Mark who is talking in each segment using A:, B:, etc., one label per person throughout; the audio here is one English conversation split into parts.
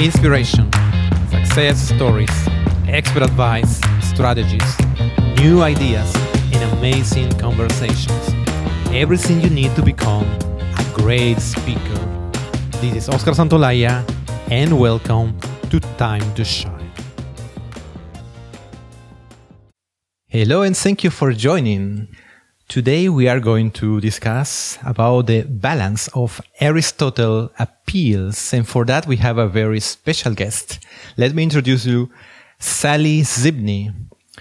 A: inspiration, success stories, expert advice, strategies, new ideas, and amazing conversations. Everything you need to become a great speaker. This is Oscar Santolaya, and welcome to Time to Shine. Hello, and thank you for joining. Today we are going to discuss about the balance of Aristotle appeals. And for that we have a very special guest. Let me introduce you Sally Zimney.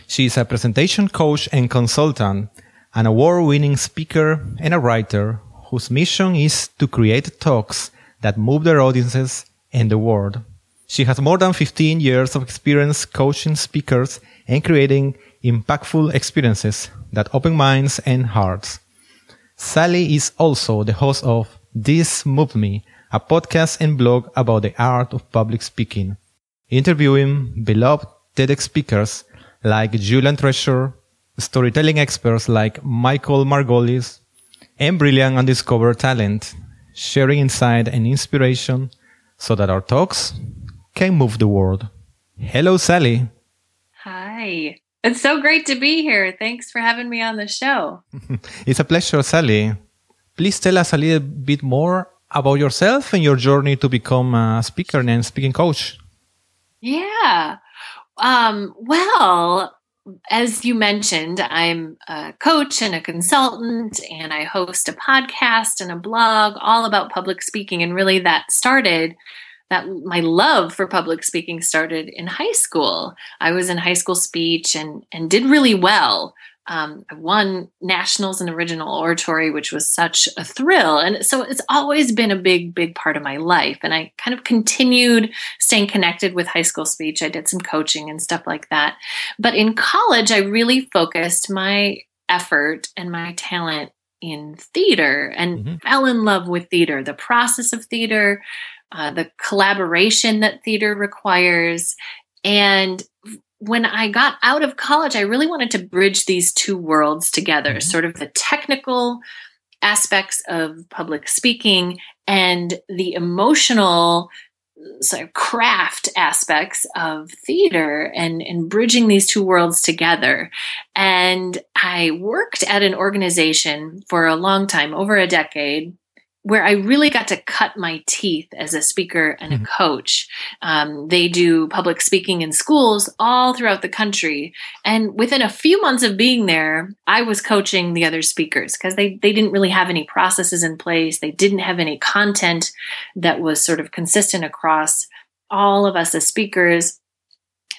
A: She is a presentation coach and consultant, an award-winning speaker and a writer whose mission is to create talks that move their audiences and the world. She has more than 15 years of experience coaching speakers and creating impactful experiences that open minds and hearts. Sally is also the host of This Moved Me, a podcast and blog about the art of public speaking, interviewing beloved TEDx speakers like Julian Treasure, storytelling experts like Michael Margolis, and brilliant undiscovered talent, sharing insight and inspiration so that our talks can move the world. Hello, Sally.
B: Hi. It's so great to be here. Thanks for having me on the show.
A: it's a pleasure, Sally. Please tell us a little bit more about yourself and your journey to become a speaker and speaking coach.
B: Yeah. Um, well, as you mentioned, I'm a coach and a consultant, and I host a podcast and a blog all about public speaking. And really, that started that my love for public speaking started in high school. I was in high school speech and and did really well. Um, I won nationals in original oratory, which was such a thrill. And so it's always been a big, big part of my life. And I kind of continued staying connected with high school speech. I did some coaching and stuff like that. But in college, I really focused my effort and my talent in theater and mm-hmm. fell in love with theater, the process of theater, uh, the collaboration that theater requires. And when I got out of college, I really wanted to bridge these two worlds together mm-hmm. sort of the technical aspects of public speaking and the emotional sort of craft aspects of theater and, and bridging these two worlds together. And I worked at an organization for a long time, over a decade, where I really got to cut my teeth as a speaker and a mm-hmm. coach. Um, they do public speaking in schools all throughout the country. And within a few months of being there, I was coaching the other speakers because they, they didn't really have any processes in place. They didn't have any content that was sort of consistent across all of us as speakers.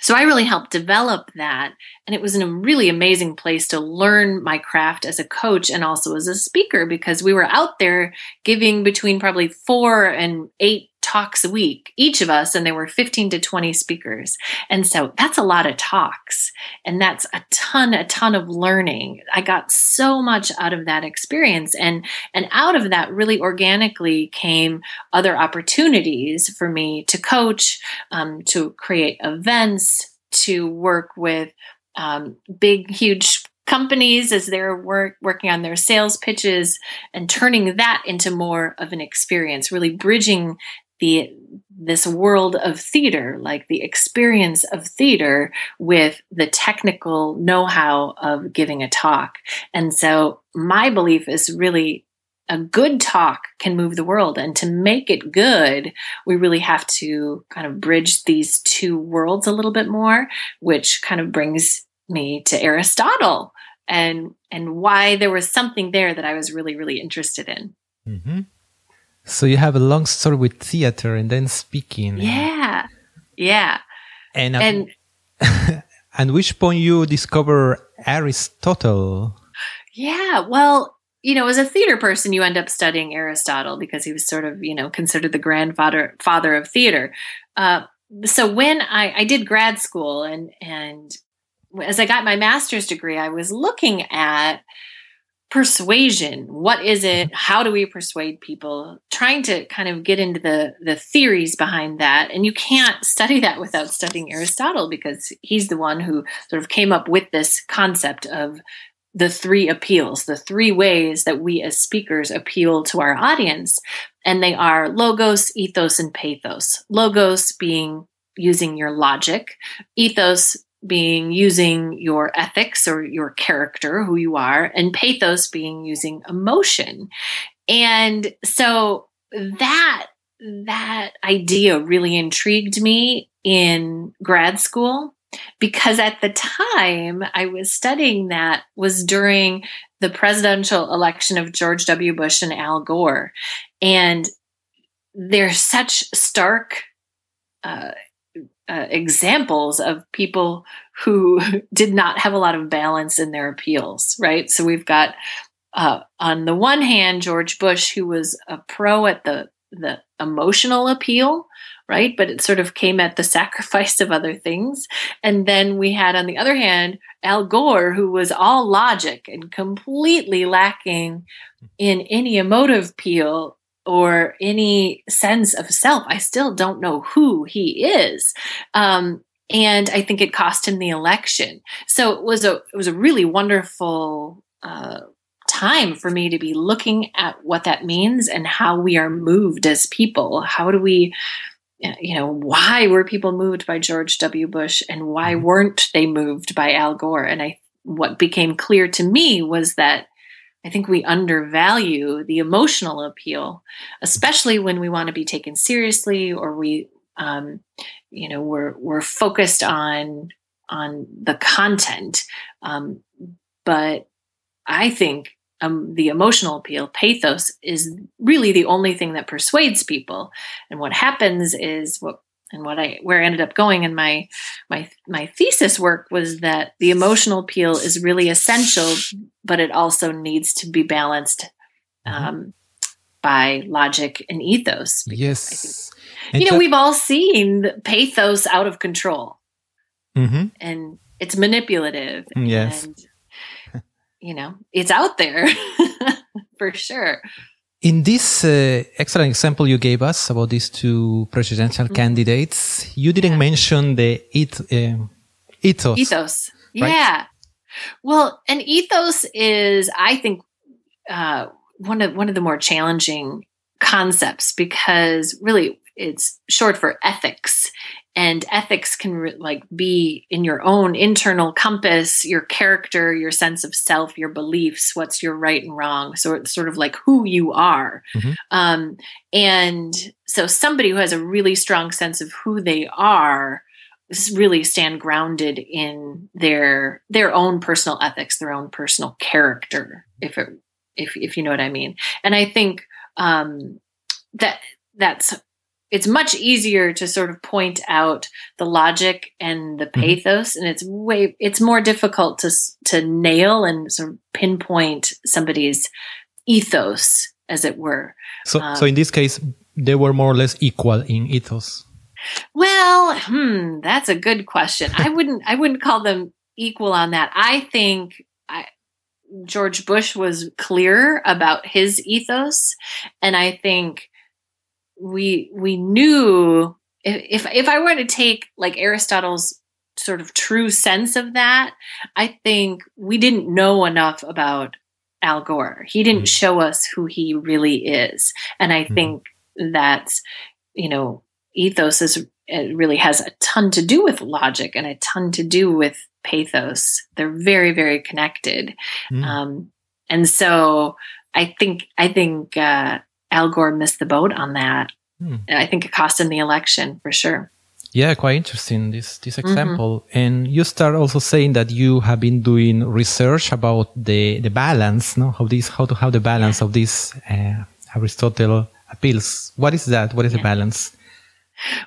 B: So I really helped develop that. And it was a really amazing place to learn my craft as a coach and also as a speaker because we were out there giving between probably four and eight talks a week, each of us, and there were 15 to 20 speakers. And so that's a lot of talks. And that's a ton, a ton of learning. I got so much out of that experience. And, and out of that, really organically came other opportunities for me to coach, um, to create events, to work with um, big, huge companies as they're work, working on their sales pitches and turning that into more of an experience, really bridging the this world of theater, like the experience of theater with the technical know-how of giving a talk. And so my belief is really a good talk can move the world. And to make it good, we really have to kind of bridge these two worlds a little bit more, which kind of brings me to Aristotle and and why there was something there that I was really, really interested in.
A: Mm-hmm. So you have a long story with theater and then speaking.
B: Yeah, yeah.
A: And and and which point you discover Aristotle?
B: Yeah, well, you know, as a theater person, you end up studying Aristotle because he was sort of, you know, considered the grandfather father of theater. Uh, so when I, I did grad school and and as I got my master's degree, I was looking at persuasion. What is it? Mm-hmm. How do we persuade people? Trying to kind of get into the the theories behind that. And you can't study that without studying aristotle because he's the one who sort of came up with this concept of the three appeals, the three ways that we as speakers appeal to our audience. And they are logos, ethos, and pathos. Logos being using your logic, ethos being using your ethics or your character, who you are, and pathos being using emotion. And so that that idea really intrigued me in grad school because at the time I was studying that was during the presidential election of George W. Bush and Al Gore. And they're such stark uh, uh, examples of people who did not have a lot of balance in their appeals, right? So we've got, uh, on the one hand, George Bush, who was a pro at the the emotional appeal, right? But it sort of came at the sacrifice of other things. And then we had, on the other hand, Al Gore, who was all logic and completely lacking in any emotive appeal or any sense of self. I still don't know who he is. Um, and I think it cost him the election. So it was a it was a really wonderful uh, time for me to be looking at what that means and how we are moved as people. How do we, you know, why were people moved by George W. Bush and why mm-hmm. weren't they moved by Al Gore? And I, what became clear to me was that I think we undervalue the emotional appeal, especially when we want to be taken seriously or we, um, you know, we're we're focused on on the content. Um, but I think um, the emotional appeal, pathos, is really the only thing that persuades people. And what happens is what and what I where I ended up going in my my my thesis work was that the emotional appeal is really essential, but it also needs to be balanced mm-hmm. um, by logic and ethos.
A: Yes,
B: think, you know we've all seen pathos out of control,
A: mm-hmm.
B: and it's manipulative.
A: Yes.
B: And, you know, it's out there for sure.
A: In this uh, excellent example you gave us about these two presidential mm-hmm. candidates, you didn't yeah. mention the eth- uh, ethos.
B: Ethos. Right? Yeah. Well, an ethos is, I think, uh, one of one of the more challenging concepts because really it's short for ethics and ethics can re- like be in your own internal compass your character your sense of self your beliefs what's your right and wrong. So it's sort of like who you are. Mm-hmm. um, and so somebody who has a really strong sense of who they are really stand grounded in their their own personal ethics their own personal character if it if if you know what i mean. And i think um that that's it's much easier to sort of point out the logic and the mm-hmm. pathos mm-hmm. and it's way it's more difficult to to nail and sort of pinpoint somebody's ethos as it were
A: so um, so in this case they were more or less equal in ethos
B: well hmm that's a good question i wouldn't i wouldn't call them equal on that i think I, george bush was clear about his ethos and i think we we knew if if I were to take like Aristotle's sort of true sense of that, I think we didn't know enough about Al Gore. He didn't mm-hmm. show us who he really is, and I mm-hmm. think that's you know ethos is it really has a ton to do with logic and a ton to do with pathos. They're very very connected, mm-hmm. um, and so I think I think uh, Al Gore missed the boat on that. Hmm. I think it cost him the election for sure.
A: Yeah, quite interesting this this mm-hmm. example. Mm-hmm. And you start also saying that you have been doing research about the the balance, no, how this how to have the balance of this uh, Aristotle appeals. What is that? What is yeah. the balance?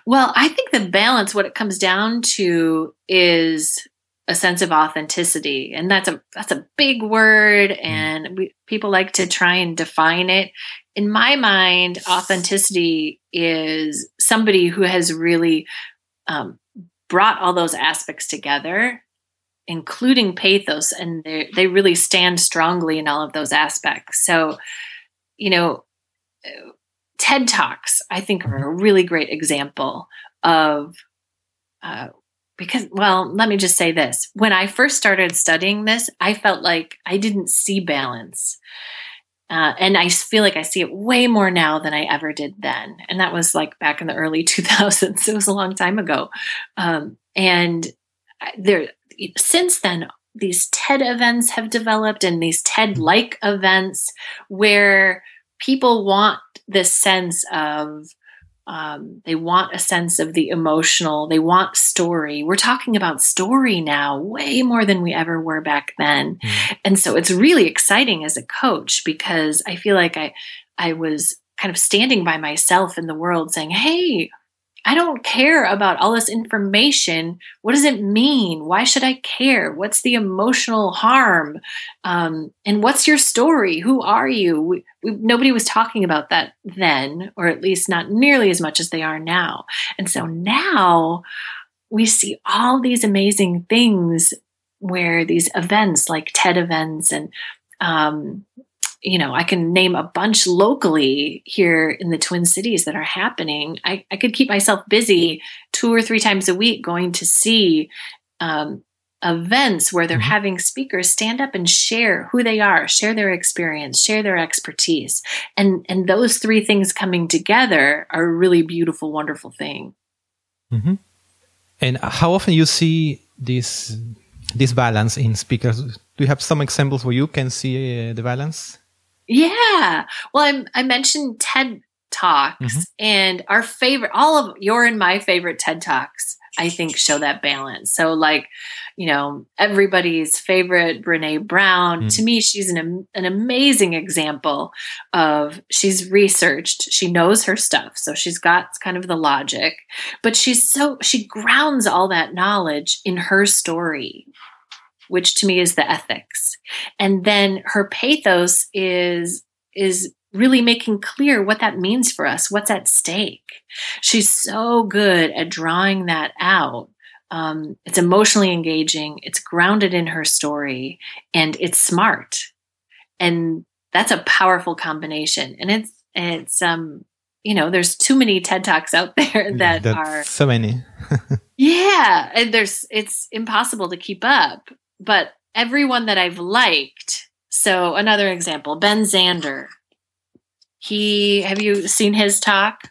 B: Well, I think the balance, what it comes down to, is a sense of authenticity. And that's a that's a big word mm. and we, people like to try and define it. In my mind authenticity is somebody who has really um, brought all those aspects together including pathos and they really stand strongly in all of those aspects. So you know ted talks i think are a really great example of uh, because, well, let me just say this. When I first started studying this, I felt like I didn't see balance. Uh, and I feel like I see it way more now than I ever did then. And that was like back in the early 2000s. It was a long time ago. Um, and there, since then, these TED events have developed and these TED like events where people want this sense of um, they want a sense of the emotional they want story we're talking about story now way more than we ever were back then mm. and so it's really exciting as a coach because i feel like i i was kind of standing by myself in the world saying hey I don't care about all this information. What does it mean? Why should I care? What's the emotional harm? Um, and what's your story? Who are you? We, we, nobody was talking about that then, or at least not nearly as much as they are now. And so now we see all these amazing things where these events like TED events and um, you know, I can name a bunch locally here in the Twin Cities that are happening. I, I could keep myself busy two or three times a week going to see um, events where they're mm-hmm. having speakers stand up and share who they are, share their experience, share their expertise. And and those three things coming together are a really beautiful, wonderful thing.
A: Mm-hmm. And how often you see this this balance in speakers? Do you have some examples where you can see uh, the balance?
B: Yeah. Well, I'm, I mentioned TED Talks mm-hmm. and our favorite, all of your and my favorite TED Talks, I think show that balance. So, like, you know, everybody's favorite Brene Brown. Mm. To me, she's an, an amazing example of she's researched, she knows her stuff. So she's got kind of the logic, but she's so, she grounds all that knowledge in her story which to me is the ethics. And then her pathos is is really making clear what that means for us, what's at stake. She's so good at drawing that out. Um, it's emotionally engaging, it's grounded in her story, and it's smart. And that's a powerful combination. And it's it's um you know there's too many ted talks out there that are
A: so many
B: yeah and there's it's impossible to keep up but everyone that I've liked. So another example, Ben Zander. He have you seen his talk?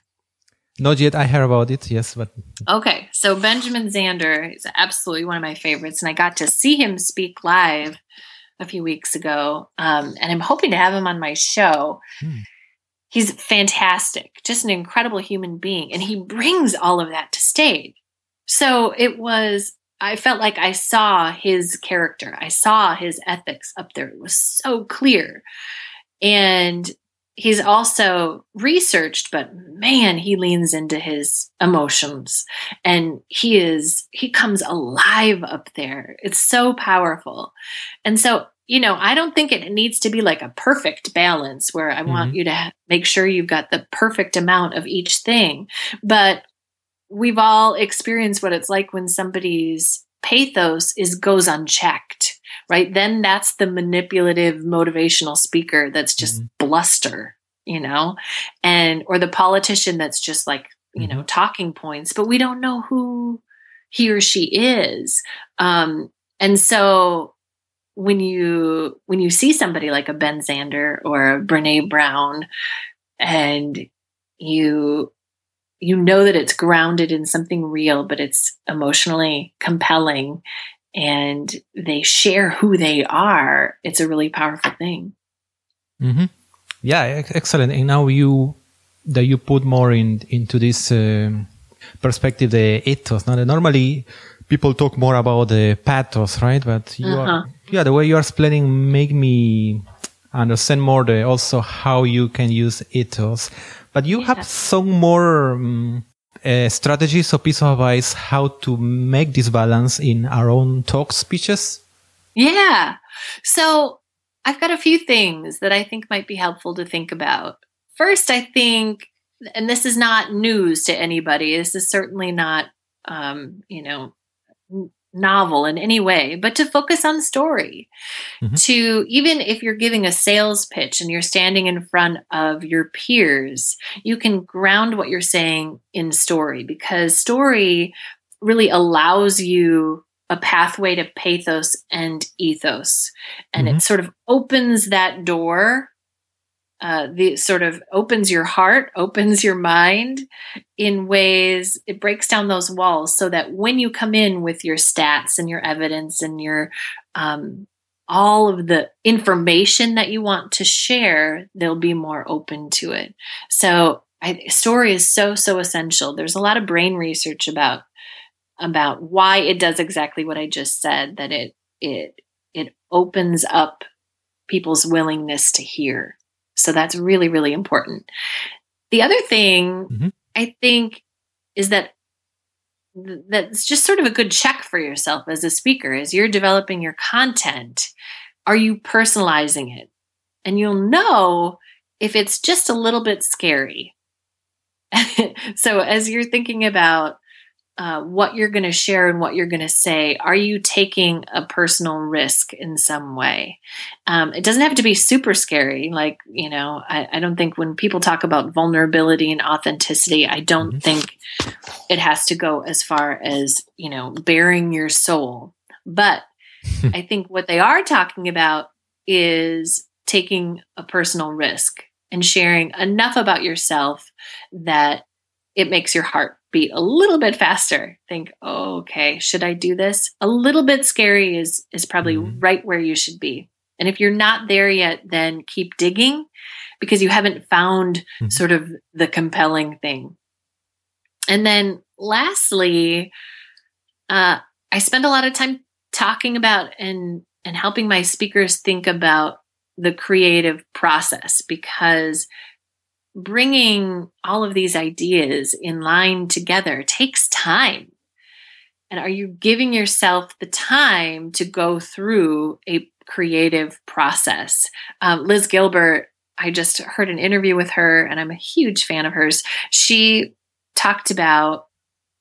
A: Not yet. I heard about it. Yes, but
B: okay. So Benjamin Zander is absolutely one of my favorites, and I got to see him speak live a few weeks ago, um, and I'm hoping to have him on my show. Hmm. He's fantastic, just an incredible human being, and he brings all of that to stage. So it was I felt like I saw his character. I saw his ethics up there. It was so clear. And he's also researched, but man, he leans into his emotions and he is, he comes alive up there. It's so powerful. And so, you know, I don't think it needs to be like a perfect balance where I mm-hmm. want you to make sure you've got the perfect amount of each thing. But we've all experienced what it's like when somebody's pathos is goes unchecked right then that's the manipulative motivational speaker that's just mm-hmm. bluster you know and or the politician that's just like you mm-hmm. know talking points but we don't know who he or she is um and so when you when you see somebody like a Ben Zander or a Brene Brown and you you know that it's grounded in something real, but it's emotionally compelling and they share who they are, it's a really powerful thing.
A: Mm-hmm. Yeah, excellent. And now you that you put more in into this um, perspective, the ethos. Now, normally people talk more about the pathos, right? But you uh-huh. are, yeah, the way you are explaining make me understand more the also how you can use ethos but you yeah. have some more um, uh, strategies or piece of advice how to make this balance in our own talk speeches?
B: Yeah. So I've got a few things that I think might be helpful to think about. First, I think, and this is not news to anybody, this is certainly not, um, you know, novel in any way, but to focus on story. Mm-hmm. To even if you're giving a sales pitch and you're standing in front of your peers, you can ground what you're saying in story because story really allows you a pathway to pathos and ethos. And mm-hmm. it sort of opens that door. Uh, the sort of opens your heart, opens your mind in ways, it breaks down those walls so that when you come in with your stats and your evidence and your um, all of the information that you want to share, they'll be more open to it. So, I, story is so so essential. There's a lot of brain research about about why it does exactly what I just said that it it it opens up people's willingness to hear. So that's really really important. The other thing mm-hmm. I think is that that's just sort of a good check for yourself as a speaker as you're developing your content are you personalizing it and you'll know if it's just a little bit scary so as you're thinking about uh, what you're going to share and what you're going to say, are you taking a personal risk in some way? Um, it doesn't have to be super scary. Like, you know, I, I, don't think when people talk about vulnerability and authenticity, I don't mm-hmm. think it has to go as far as, you know, baring your soul. But I think what they are talking about is taking a personal risk and sharing enough about yourself that it makes your heart beat a little bit faster. Think, oh, okay, should I do this? A little bit scary is is probably mm-hmm. right where you should be. And if you're not there yet, then keep digging because you haven't found mm-hmm. sort of the compelling thing. And then lastly, uh, I spend a lot of time talking about and and helping my speakers think about the creative process because bringing all of these ideas in line together takes time. And are you giving yourself the time to go through a creative process? Um, Liz Gilbert, I just heard an interview with her, and I'm a huge fan of hers. She talked about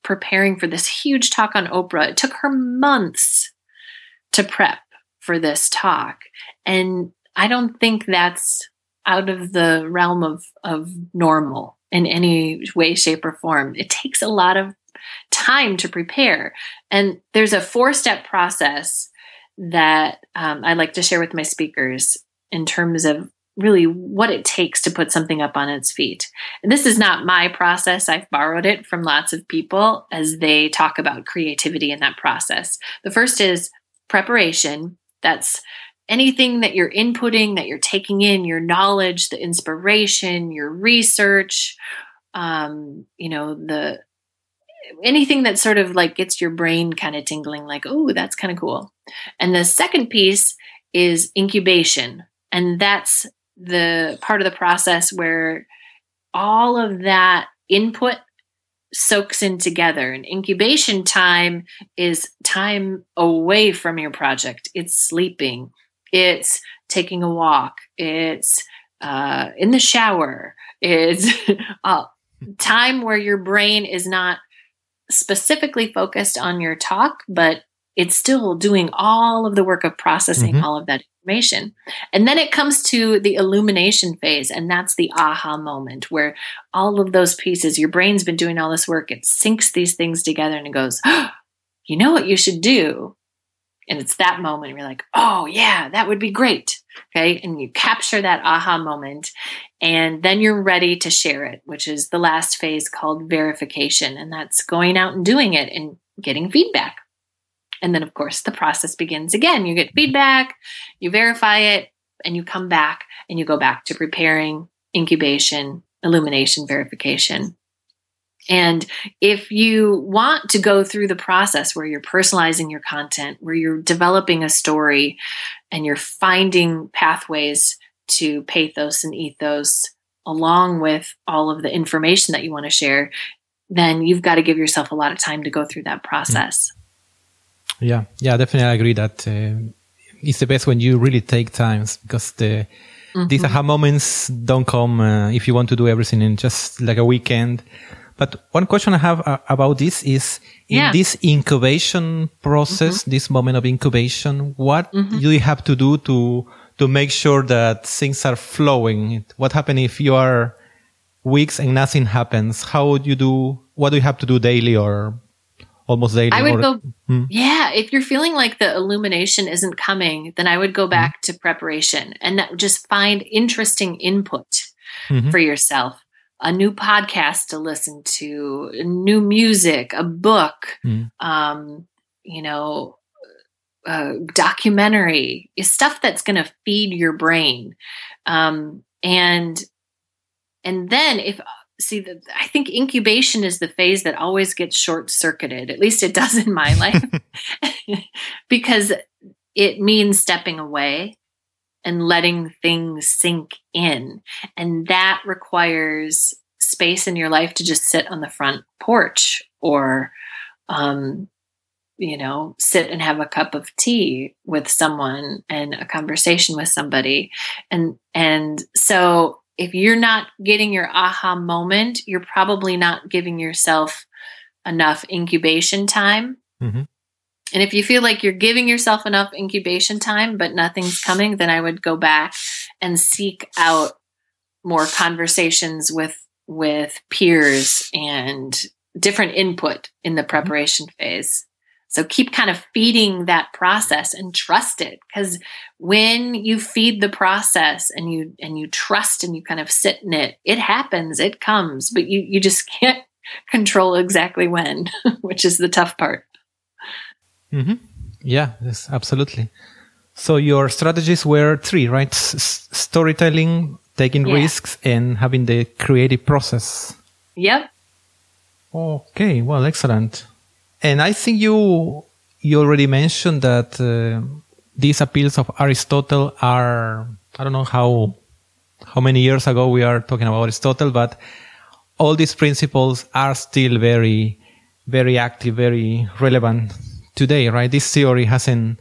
B: preparing for this huge talk on Oprah. It took her months to prep for this talk. And I don't think that's out of the realm of of normal in any way shape or form. It takes a lot of time to prepare. And there's a four step process that um, i like to share with my speakers in terms of really what it takes to put something up on its feet. And this is not my process. I've borrowed it from lots of people as they talk about creativity in that process. The first is preparation. That's anything that you're inputting, that you're taking in, your knowledge, the inspiration, your research, um, you know, the anything that sort of like gets your brain kind of tingling, like, oh, that's kind of cool. And the second piece is incubation. And that's the part of the process where all of that input soaks in together. And incubation time is time away from your project. It's sleeping, it's taking a walk, it's uh, in the shower, it's uh, time where your brain is not specifically focused on your talk, but it's still doing all of the work of processing mm-hmm. all of that information. And then it comes to the illumination phase, and that's the aha moment where all of those pieces, your brain's been doing all this work, it syncs these things together and it goes, oh, you know what you should do? And it's that moment you're like, oh, yeah, that would be great. Okay. And you capture that aha moment. And then you're ready to share it, which is the last phase called verification. And that's going out and doing it and getting feedback. And then, of course, the process begins again. You get feedback, you verify it, and you come back and you go back to preparing, incubation, illumination, verification. And if you want to go through the process where you're personalizing your content, where you're developing a story and you're finding pathways to pathos and ethos along with all of the information that you want to share, then you've got to give yourself a lot of time to go through that process.
A: Yeah, yeah, definitely I agree that uh, it's the best when you really take times because the mm-hmm. these aha moments don't come uh, if you want to do everything in just like a weekend but one question I have uh, about this is in yeah. this incubation process, mm-hmm. this moment of incubation, what mm-hmm. do you have to do to to make sure that things are flowing? What happens if you are weeks and nothing happens? How would you do? What do you have to do daily or almost daily.
B: I would
A: or-
B: go,
A: Hmm.
B: yeah, if you're feeling like the illumination isn't coming, then I would
A: Mm-hmm.
B: go back to preparation and that- just find interesting input
A: Mhm.
B: for yourself. A new podcast to listen to, new music, a book,
A: Mm.
B: um, you know, uh, documentary, stuff that's going to feed your brain. Um, and and then if see the, i think incubation is the phase that always gets short circuited at least it does in my life because it means stepping away and letting things sink in and that requires space in your life to just sit on the front porch or um you know sit and have a cup of tea with someone and a conversation with somebody and and so if you're not getting your aha moment you're probably not giving yourself enough incubation time
A: Mhm.
B: And if you feel like you're giving yourself enough incubation time but nothing's coming then i would go back and seek out more conversations with with peers and different input in the mm-hmm. preparation phase so keep kind of feeding that process and trust it because when you feed the process and you and you trust and you kind of sit in it, it happens, it comes, but you you just can't control exactly when, which is the tough part.
A: Mhm. Yeah, yes, absolutely. So your strategies were three, right? S- storytelling, taking
B: Yeah.
A: risks, and having the creative process.
B: Yep.
A: Okay, well, excellent. And I think you you already mentioned that uh, these appeals of Aristotle are I don't know how how many years ago we are talking about Aristotle, but all these principles are still very very active, very relevant today, right? This theory hasn't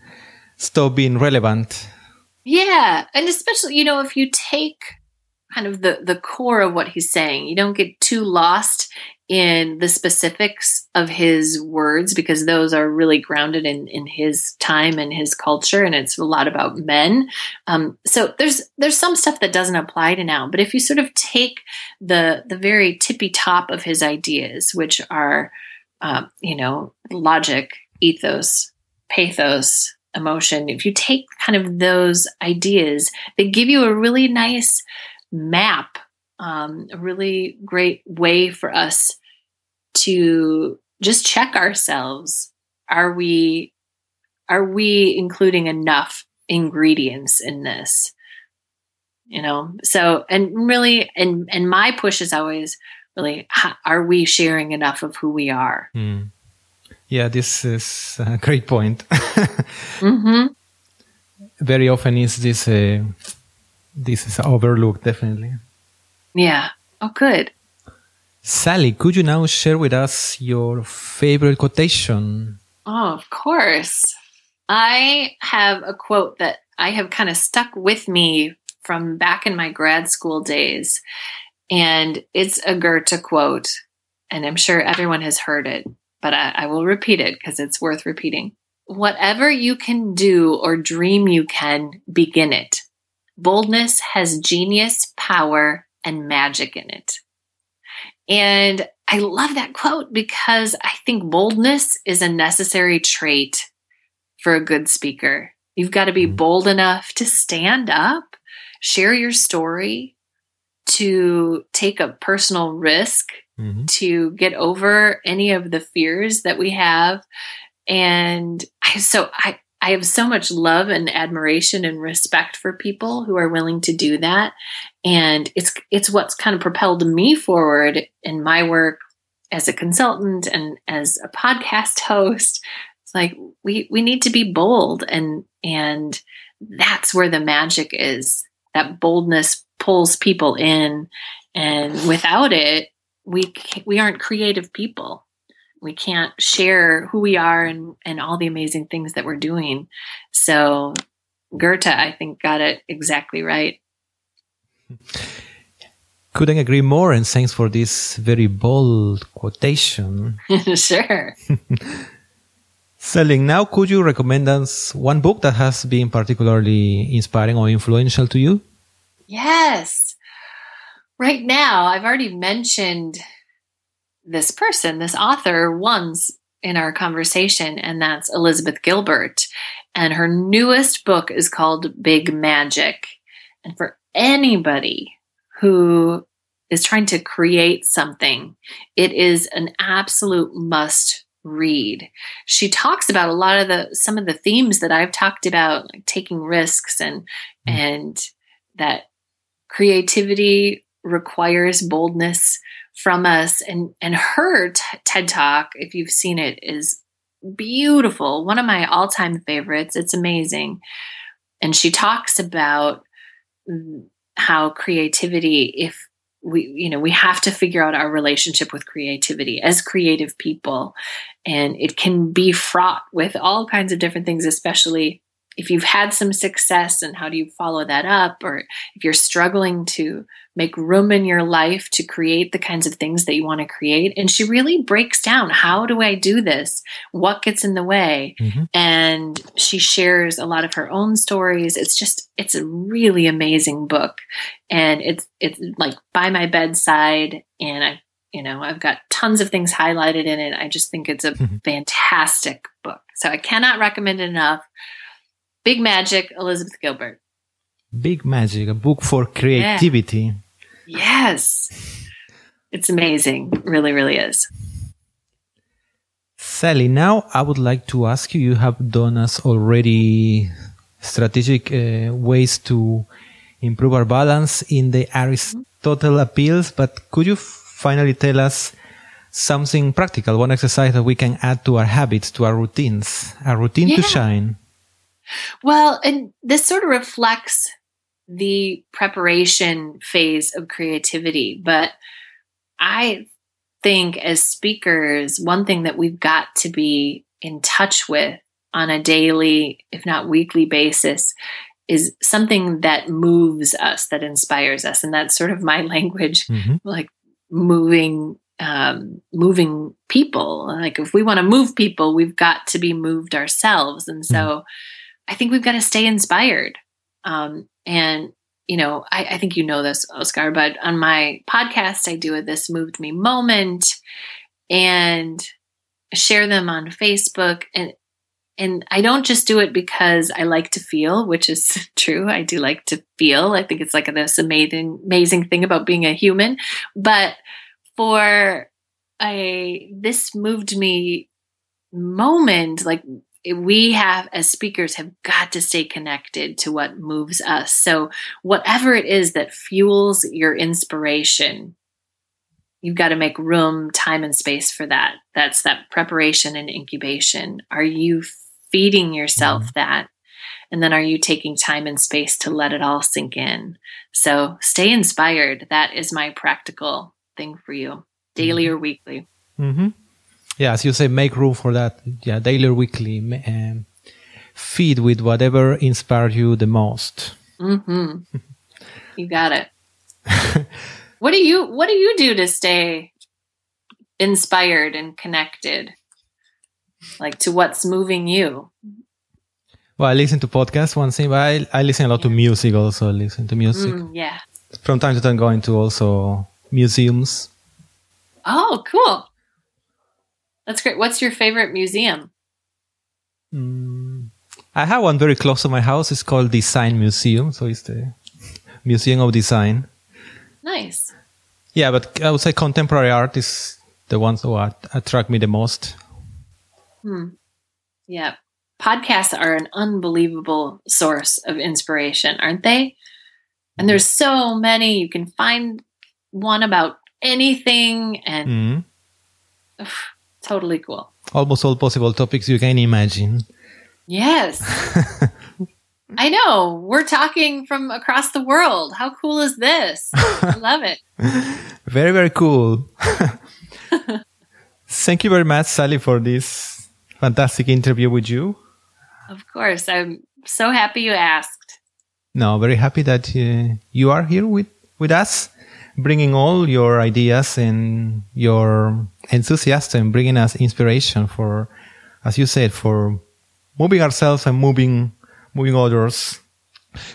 A: stopped being relevant.
B: Yeah. And especially, you know, if you take kind of the the core of what he's saying, you don't get too lost in the specifics of his words because those are really grounded in in his time and his culture and it's a lot about men um, so there's there's some stuff that doesn't apply to now but if you sort of take the the very tippy top of his ideas which are um, you know logic ethos pathos emotion if you take kind of those ideas they give you a really nice map um, a really great way for us to just check ourselves. Are we are we including enough ingredients in this? You know so and really and and my push is always really are we sharing enough of who we are?
A: Hmm. Yeah, this is a great point.
B: hmm
A: very often is this uh, this is overlooked, definitely.
B: yeah oh good
A: Sally, could you now share with us your favorite quotation?
B: Oh, of course. I have a quote that I have kind of stuck with me from back in my grad school days. And it's a Goethe quote. And I'm sure everyone has heard it, but I, I will repeat it because it's worth repeating. Whatever you can do or dream you can, begin it. Boldness has genius, power, and magic in it. And I love that quote because I think boldness is a necessary trait for a good speaker. You've got to be
A: Mhm.
B: bold enough to stand up, share your story, to take a personal risk,
A: Mhm.
B: to get over any of the fears that we have. And I so I I have so much love and admiration and respect for people who are willing to do that. And it's it's what's kind of propelled me forward in my work as a consultant and as a podcast host. It's like we we need to be bold and and that's where the magic is. That boldness pulls people in and without it we we aren't creative people. We can't share who we are and and all the amazing things that we're doing. So goethe i think got it exactly right.
A: Couldn't agree more, and thanks for this very bold quotation.
B: sure.
A: Sally, now could you recommend us one book that has been particularly inspiring or influential to you?
B: yes right now i've already mentioned this person this author once in our conversation, and that's Elizabeth Gilbert. And her newest book is called Big Magic. And for anybody who is trying to create something, it is an absolute must read. She talks about a lot of the some of the themes that I've talked about, like taking risks and mm. and that creativity requires boldness from us. And and her t- TED talk if you've seen it is beautiful. One of my all-time favorites. It's amazing. And she talks about how creativity if we you know we have to figure out our relationship with creativity as creative people. And it can be fraught with all kinds of different things especially if you've had some success and how do you follow that up? Or if you're struggling to make room in your life to create the kinds of things that you want to create. And she really breaks down how do i do this? What gets in the way? Mm-hmm. and she shares a lot of her own stories. It's just it's a really amazing book. And it's it's like by my bedside and i you know i've got tons of things highlighted in it. I just think it's a mm-hmm. fantastic book. So i cannot recommend it enough Big Magic, Elizabeth Gilbert.
A: Big Magic, a book for creativity.
B: Yeah. Yes. It's amazing. It really, really is.
A: Sally, now I would like to ask you you have done us already strategic uh, ways to improve our balance in the Aristotle appeals, but could you finally tell us something practical, one exercise that we can add to our habits, to our routines, a routine yeah. to shine?
B: Well, and this sort of reflects the preparation phase of creativity. But I think as speakers, one thing that we've got to be in touch with on a daily, if not weekly basis is something that moves us, that inspires us. And that's sort of my language, mm-hmm. like moving um, moving people. Like if we want to move people, we've got to be moved ourselves. And so mm. I think we've got to stay inspired. Um, and you know, I, I, think you know this, Oscar, but on my podcast, I do a This Moved Me moment and share them on Facebook. And and I don't just do it because I like to feel, which is true. I do like to feel. I think it's like this amazing, amazing thing about being a human. But for a this moved me moment, like we have as speakers have got to stay connected to what moves us. So whatever it is that fuels your inspiration you've got to make room time and space for that. That's that preparation and incubation. Are you feeding yourself mm-hmm. that? And then are you taking time and space to let it all sink in? So stay inspired. That is my practical thing for you daily mm-hmm. or weekly.
A: Mm-hmm yeah, as you say, make room for that. Yeah, daily or weekly. Um, feed with whatever inspired you the most.
B: Mm-hmm. you got it. what do you What do you do to stay inspired and connected, like to what's moving you?
A: Well, I listen to podcasts one thing, but I, I listen a lot yeah. to music also. I listen to music.
B: Mm, yeah.
A: From time to time, going to also museums.
B: Oh, cool. That's great. What's your favorite museum?
A: Mm, I have one very close to my house. It's called Design Museum. So it's the Museum of Design.
B: Nice.
A: Yeah, but I would say contemporary art is the ones who attract me the most.
B: Hmm. Yeah. Podcasts are an unbelievable source of inspiration, aren't they? And there's so many. You can find one about anything and mm. Totally cool.
A: Almost all possible topics you can imagine.
B: Yes. I know. We're talking from across the world. How cool is this? I love it.
A: very, very cool. Thank you very much, Sally, for this fantastic interview with you.
B: Of course. I'm so happy you asked.
A: No, very happy that uh, you are here with, with us bringing all your ideas and your enthusiasm, bringing us inspiration for, as you said, for moving ourselves and moving, moving others.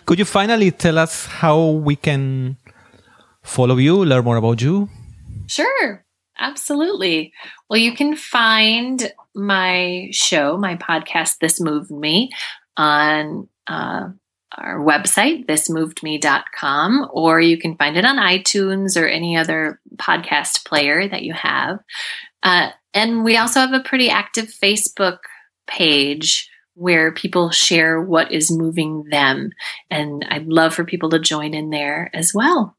A: Could you finally tell us how we can follow you, learn more about you?
B: Sure. Absolutely. Well, you can find my show, my podcast, This Moved Me, on uh, our website, thismovedme.com, or you can find it on iTunes or any other podcast player that you have. Uh, and we also have a pretty active Facebook page where people share what is moving them. And I'd love for people to join in there as well.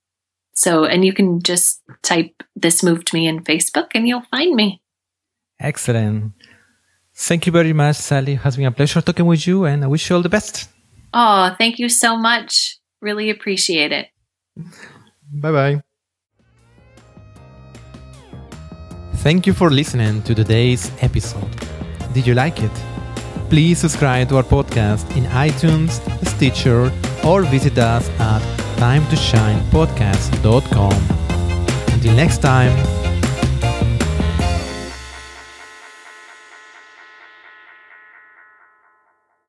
B: So, and you can just type This Moved Me in Facebook and you'll find me.
A: Excellent. Thank you very much, Sally. It has been a pleasure talking with you and I wish you all the best.
B: Oh, thank you so much. Really appreciate it.
A: Bye bye. Thank you for listening to today's episode. Did you like it? Please subscribe to our podcast in iTunes, Stitcher, or visit us at timetoshinepodcast.com. Until next time,